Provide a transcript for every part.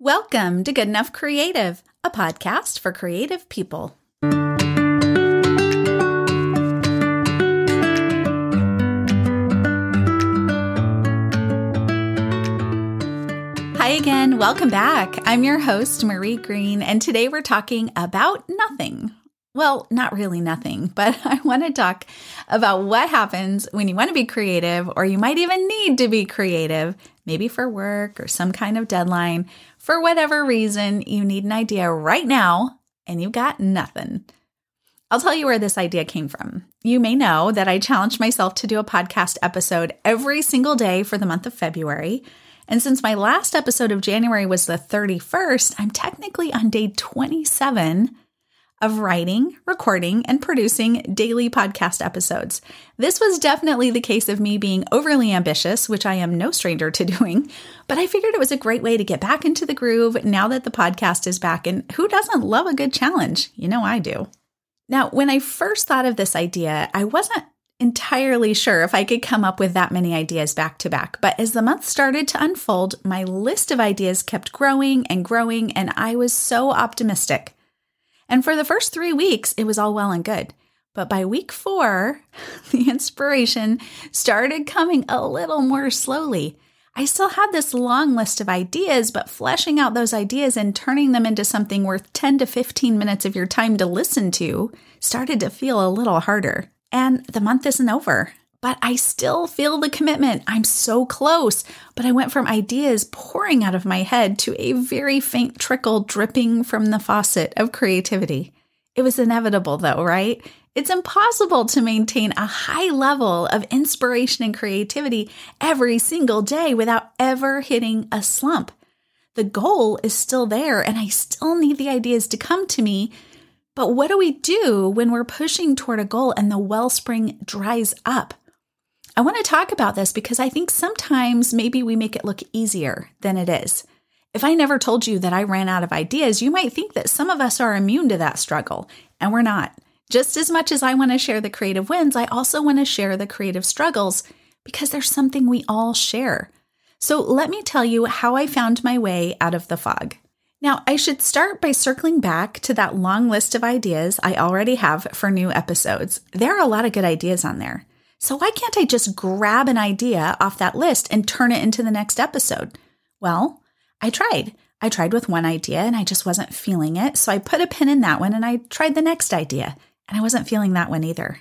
Welcome to Good Enough Creative, a podcast for creative people. Hi again, welcome back. I'm your host, Marie Green, and today we're talking about nothing. Well, not really nothing, but I want to talk about what happens when you want to be creative, or you might even need to be creative, maybe for work or some kind of deadline, for whatever reason, you need an idea right now and you've got nothing. I'll tell you where this idea came from. You may know that I challenged myself to do a podcast episode every single day for the month of February. And since my last episode of January was the 31st, I'm technically on day 27 of writing, recording, and producing daily podcast episodes. This was definitely the case of me being overly ambitious, which I am no stranger to doing, but I figured it was a great way to get back into the groove now that the podcast is back. And who doesn't love a good challenge? You know I do. Now, when I first thought of this idea, I wasn't entirely sure if I could come up with that many ideas back to back. But as the month started to unfold, my list of ideas kept growing and growing, and I was so optimistic. And for the first three weeks, it was all well and good. But by week four, the inspiration started coming a little more slowly. I still had this long list of ideas, but fleshing out those ideas and turning them into something worth 10 to 15 minutes of your time to listen to started to feel a little harder. And the month isn't over but I still feel the commitment. I'm so close. But I went from ideas pouring out of my head to a very faint trickle dripping from the faucet of creativity. It was inevitable, though, right? It's impossible to maintain a high level of inspiration and creativity every single day without ever hitting a slump. The goal is still there, and I still need the ideas to come to me but what do we do when we're pushing toward a goal and the wellspring dries up? I want to talk about this because I think sometimes maybe we make it look easier than it is. If I never told you that I ran out of ideas, you might think that some of us are immune to that struggle, and we're not. Just as much as I want to share the creative wins, I also want to share the creative struggles because there's something we all share. So let me tell you how I found my way out of the fog. Now, I should start by circling back to that long list of ideas I already have for new episodes. There are a lot of good ideas on there. So why can't I just grab an idea off that list and turn it into the next episode? Well, I tried. I tried with one idea and I just wasn't feeling it. So I put a pin in that one and I tried the next idea and I wasn't feeling that one either.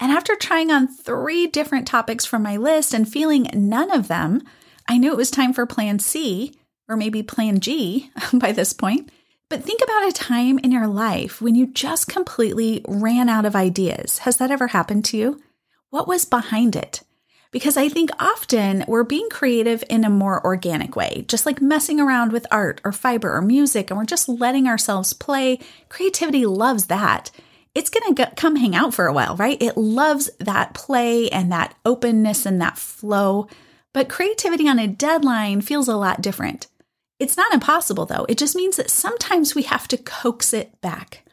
And after trying on three different topics from my list and feeling none of them, I knew it was time for plan C or maybe plan G by this point. But think about a time in your life when you just completely ran out of ideas. Has that ever happened to you? What was behind it? Because I think often we're being creative in a more organic way, just like messing around with art or fiber or music, and we're just letting ourselves play. Creativity loves that. It's going to come hang out for a while, right? It loves that play and that openness and that flow. But creativity on a deadline feels a lot different. It's not impossible, though. It just means that sometimes we have to coax it back.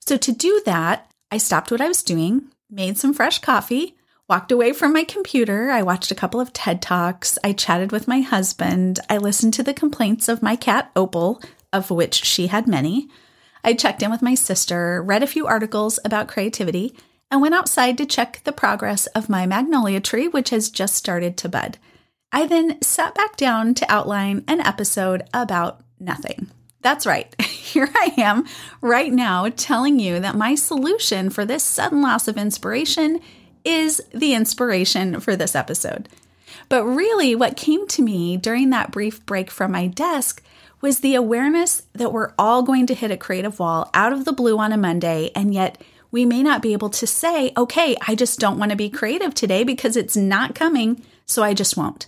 So, to do that, I stopped what I was doing, made some fresh coffee, walked away from my computer. I watched a couple of TED Talks. I chatted with my husband. I listened to the complaints of my cat, Opal, of which she had many. I checked in with my sister, read a few articles about creativity, and went outside to check the progress of my magnolia tree, which has just started to bud. I then sat back down to outline an episode about nothing. That's right. Here I am right now telling you that my solution for this sudden loss of inspiration is the inspiration for this episode. But really, what came to me during that brief break from my desk was the awareness that we're all going to hit a creative wall out of the blue on a Monday, and yet we may not be able to say, okay, I just don't want to be creative today because it's not coming, so I just won't.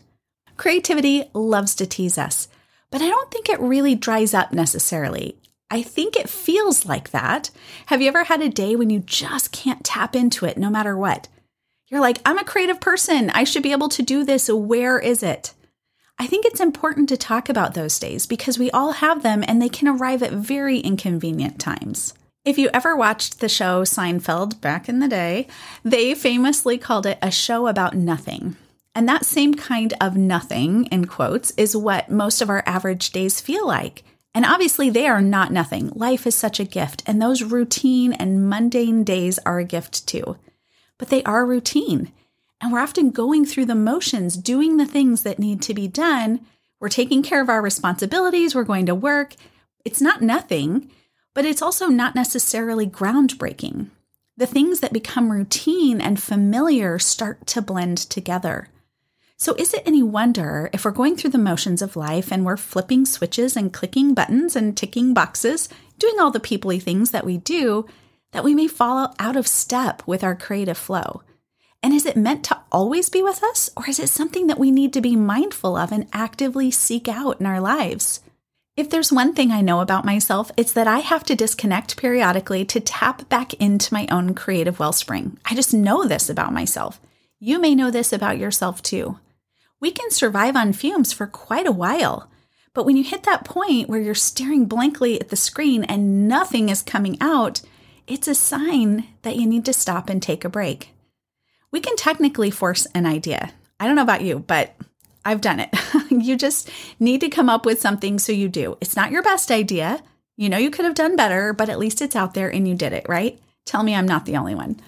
Creativity loves to tease us, but I don't think it really dries up necessarily. I think it feels like that. Have you ever had a day when you just can't tap into it no matter what? You're like, I'm a creative person. I should be able to do this. Where is it? I think it's important to talk about those days because we all have them and they can arrive at very inconvenient times. If you ever watched the show Seinfeld back in the day, they famously called it a show about nothing. And that same kind of nothing, in quotes, is what most of our average days feel like. And obviously, they are not nothing. Life is such a gift, and those routine and mundane days are a gift too. But they are routine, and we're often going through the motions, doing the things that need to be done. We're taking care of our responsibilities, we're going to work. It's not nothing, but it's also not necessarily groundbreaking. The things that become routine and familiar start to blend together. So, is it any wonder if we're going through the motions of life and we're flipping switches and clicking buttons and ticking boxes, doing all the peoply things that we do, that we may fall out of step with our creative flow? And is it meant to always be with us, or is it something that we need to be mindful of and actively seek out in our lives? If there's one thing I know about myself, it's that I have to disconnect periodically to tap back into my own creative wellspring. I just know this about myself. You may know this about yourself too we can survive on fumes for quite a while. But when you hit that point where you're staring blankly at the screen and nothing is coming out, it's a sign that you need to stop and take a break. We can technically force an idea. I don't know about you, but I've done it. you just need to come up with something, so you do. It's not your best idea. You know you could have done better, but at least it's out there and you did it, right? Tell me I'm not the only one.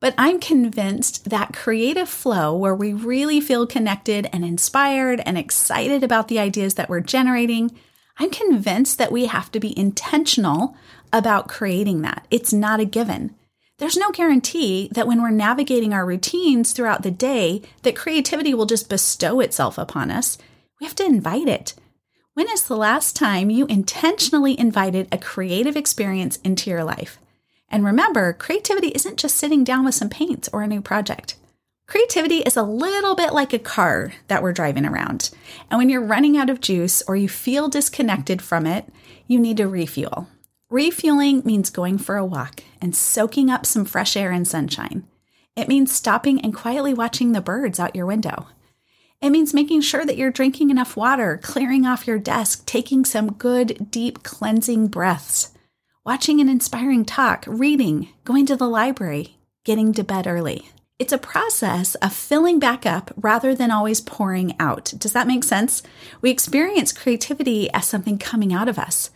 But I'm convinced that creative flow, where we really feel connected and inspired and excited about the ideas that we're generating, I'm convinced that we have to be intentional about creating that. It's not a given. There's no guarantee that when we're navigating our routines throughout the day, that creativity will just bestow itself upon us. We have to invite it. When is the last time you intentionally invited a creative experience into your life? And remember, creativity isn't just sitting down with some paints or a new project. Creativity is a little bit like a car that we're driving around. And when you're running out of juice or you feel disconnected from it, you need to refuel. Refueling means going for a walk and soaking up some fresh air and sunshine. It means stopping and quietly watching the birds out your window. It means making sure that you're drinking enough water, clearing off your desk, taking some good, deep, cleansing breaths watching an inspiring talk, reading, going to the library, getting to bed early. It's a process of filling back up rather than always pouring out. Does that make sense? We experience creativity as something coming out of us.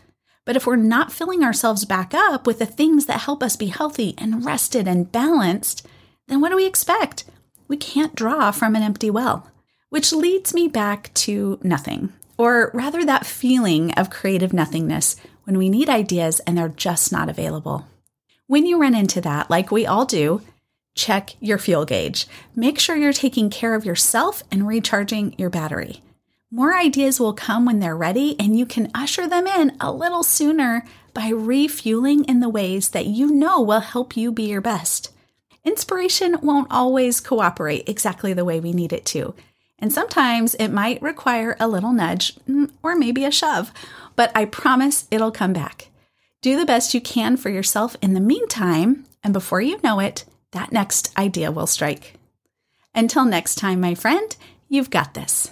But if we're not filling ourselves back up with the things that help us be healthy and rested and balanced, then what do we expect? We can't draw from an empty well. Which leads me back to nothing, or rather that feeling of creative nothingness when we need ideas and they're just not available. When you run into that, like we all do, check your fuel gauge. Make sure you're taking care of yourself and recharging your battery. More ideas will come when they're ready, and you can usher them in a little sooner by refueling in the ways that you know will help you be your best. Inspiration won't always cooperate exactly the way we need it to. And sometimes it might require a little nudge mm, or maybe a shove, but I promise it'll come back. Do the best you can for yourself in the meantime, and before you know it, that next idea will strike. Until next time, my friend, you've got this.